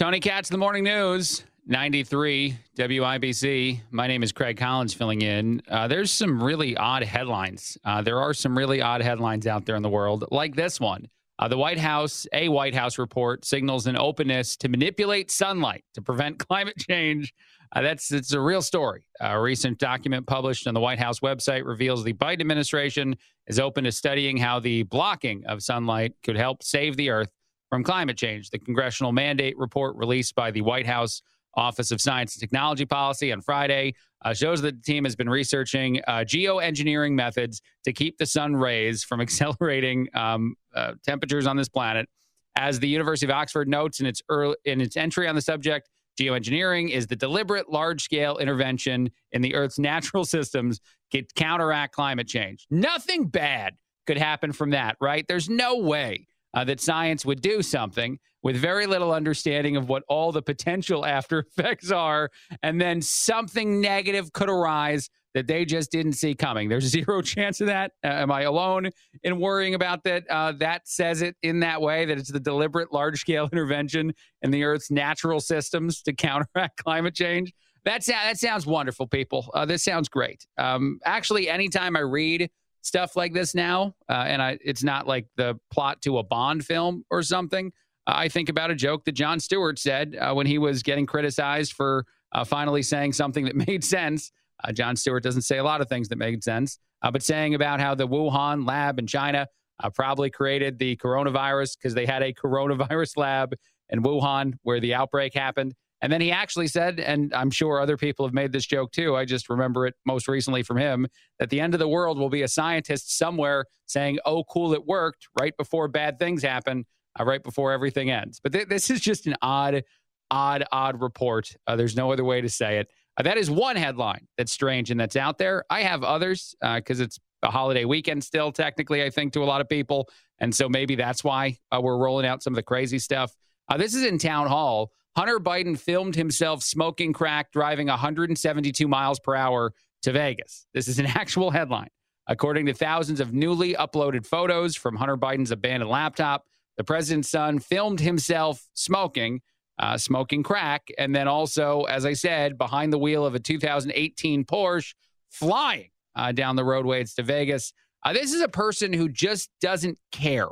Tony Katz, the morning news. 93 WIBC. My name is Craig Collins filling in. Uh, there's some really odd headlines. Uh, there are some really odd headlines out there in the world, like this one. Uh, the White House, a White House report, signals an openness to manipulate sunlight to prevent climate change. Uh, that's it's a real story. A recent document published on the White House website reveals the Biden administration is open to studying how the blocking of sunlight could help save the Earth from climate change. The congressional mandate report released by the White House Office of Science and Technology Policy on Friday uh, shows that the team has been researching uh, geoengineering methods to keep the sun rays from accelerating um, uh, temperatures on this planet. As the University of Oxford notes in its early, in its entry on the subject, geoengineering is the deliberate large-scale intervention in the Earth's natural systems to counteract climate change. Nothing bad could happen from that, right? There's no way uh, that science would do something with very little understanding of what all the potential after effects are, and then something negative could arise that they just didn't see coming. There's zero chance of that. Uh, am I alone in worrying about that? Uh, that says it in that way that it's the deliberate large scale intervention in the Earth's natural systems to counteract climate change. That's, that sounds wonderful, people. Uh, this sounds great. Um, actually, anytime I read stuff like this now, uh, and I, it's not like the plot to a Bond film or something. I think about a joke that Jon Stewart said uh, when he was getting criticized for uh, finally saying something that made sense. Uh, Jon Stewart doesn't say a lot of things that made sense, uh, but saying about how the Wuhan lab in China probably created the coronavirus because they had a coronavirus lab in Wuhan where the outbreak happened. And then he actually said, and I'm sure other people have made this joke too. I just remember it most recently from him that the end of the world will be a scientist somewhere saying, Oh, cool, it worked right before bad things happen, uh, right before everything ends. But th- this is just an odd, odd, odd report. Uh, there's no other way to say it. Uh, that is one headline that's strange and that's out there. I have others because uh, it's a holiday weekend still, technically, I think, to a lot of people. And so maybe that's why uh, we're rolling out some of the crazy stuff. Uh, this is in Townhall. Hunter Biden filmed himself smoking crack driving 172 miles per hour to Vegas. This is an actual headline. According to thousands of newly uploaded photos from Hunter Biden's abandoned laptop, the president's son filmed himself smoking, uh, smoking crack, and then also, as I said, behind the wheel of a 2018 Porsche, flying uh, down the roadways to Vegas. Uh, this is a person who just doesn't care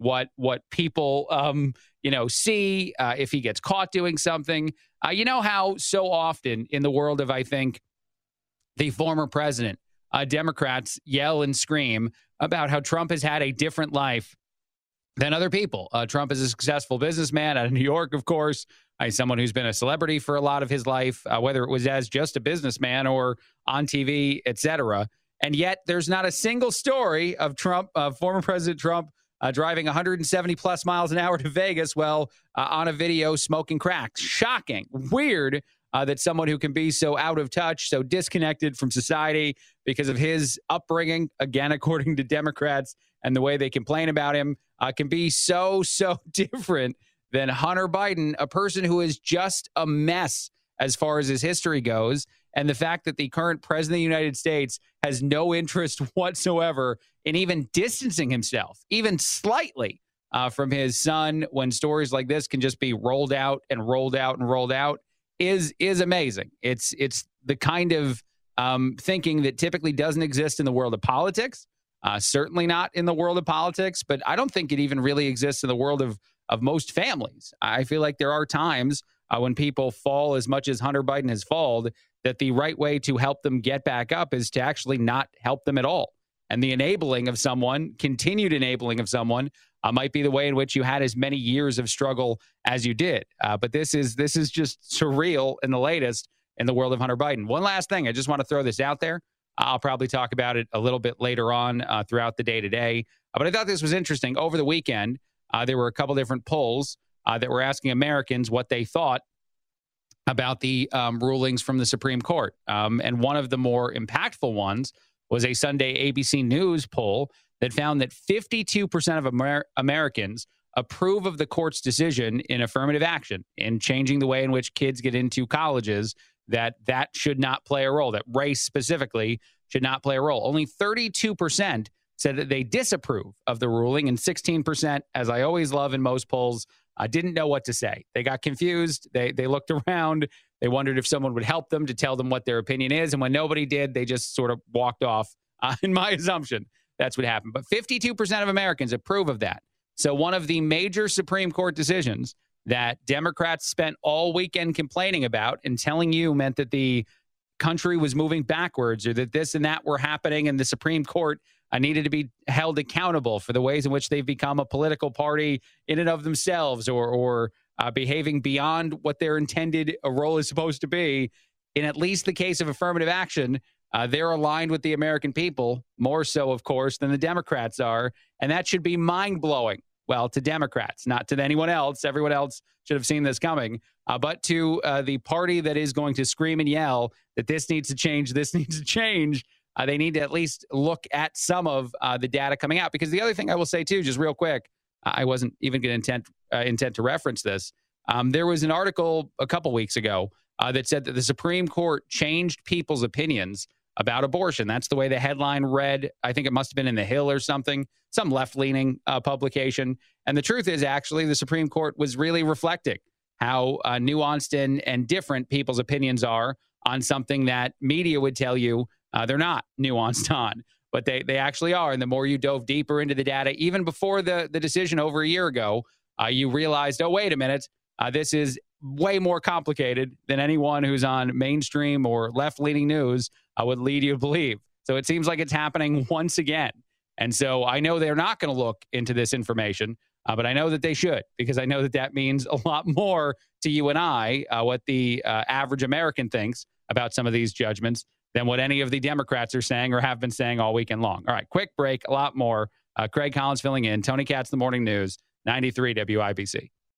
what what people um, you know see uh, if he gets caught doing something. Uh, you know how so often in the world of I think the former president, uh, Democrats yell and scream about how Trump has had a different life than other people. Uh, Trump is a successful businessman out of New York, of course. He's someone who's been a celebrity for a lot of his life, uh, whether it was as just a businessman or on TV, etc. And yet, there's not a single story of Trump, uh, former President Trump, uh, driving 170 plus miles an hour to Vegas while uh, on a video smoking crack. Shocking, weird uh, that someone who can be so out of touch, so disconnected from society because of his upbringing, again, according to Democrats and the way they complain about him, uh, can be so, so different than Hunter Biden, a person who is just a mess as far as his history goes. And the fact that the current president of the United States has no interest whatsoever in even distancing himself, even slightly, uh, from his son when stories like this can just be rolled out and rolled out and rolled out is is amazing. It's it's the kind of um, thinking that typically doesn't exist in the world of politics. Uh, certainly not in the world of politics, but I don't think it even really exists in the world of of most families. I feel like there are times uh, when people fall as much as Hunter Biden has fallen, that the right way to help them get back up is to actually not help them at all. And the enabling of someone, continued enabling of someone, uh, might be the way in which you had as many years of struggle as you did. Uh, but this is this is just surreal in the latest in the world of Hunter Biden. One last thing, I just want to throw this out there. I'll probably talk about it a little bit later on uh, throughout the day today. But I thought this was interesting. Over the weekend, uh, there were a couple different polls uh, that were asking Americans what they thought about the um, rulings from the Supreme Court. Um, and one of the more impactful ones was a Sunday ABC News poll that found that 52% of Amer- Americans approve of the court's decision in affirmative action in changing the way in which kids get into colleges that that should not play a role that race specifically should not play a role only 32% said that they disapprove of the ruling and 16% as i always love in most polls uh, didn't know what to say. They got confused. They they looked around. They wondered if someone would help them to tell them what their opinion is. And when nobody did they just sort of walked off uh, in my assumption. That's what happened. But 52% of americans approve of that. So, one of the major Supreme Court decisions that Democrats spent all weekend complaining about and telling you meant that the country was moving backwards or that this and that were happening and the Supreme Court uh, needed to be held accountable for the ways in which they've become a political party in and of themselves or, or uh, behaving beyond what their intended uh, role is supposed to be. In at least the case of affirmative action, uh, they're aligned with the American people, more so, of course, than the Democrats are. And that should be mind blowing well, to Democrats, not to anyone else. Everyone else should have seen this coming. Uh, but to uh, the party that is going to scream and yell that this needs to change, this needs to change, uh, they need to at least look at some of uh, the data coming out. Because the other thing I will say too, just real quick, I wasn't even going to intent uh, intent to reference this. Um, there was an article a couple weeks ago uh, that said that the Supreme Court changed people's opinions about abortion. That's the way the headline read. I think it must have been in The Hill or something, some left leaning uh, publication. And the truth is, actually, the Supreme Court was really reflecting how uh, nuanced and, and different people's opinions are on something that media would tell you uh, they're not nuanced on. But they, they actually are. And the more you dove deeper into the data, even before the, the decision over a year ago, uh, you realized, oh, wait a minute, uh, this is way more complicated than anyone who's on mainstream or left leaning news uh, would lead you to believe. So it seems like it's happening once again. And so I know they're not going to look into this information, uh, but I know that they should because I know that that means a lot more to you and I, uh, what the uh, average American thinks about some of these judgments than what any of the Democrats are saying or have been saying all weekend long. All right, quick break, a lot more. Uh, Craig Collins filling in, Tony Katz, The Morning News, 93 WIBC.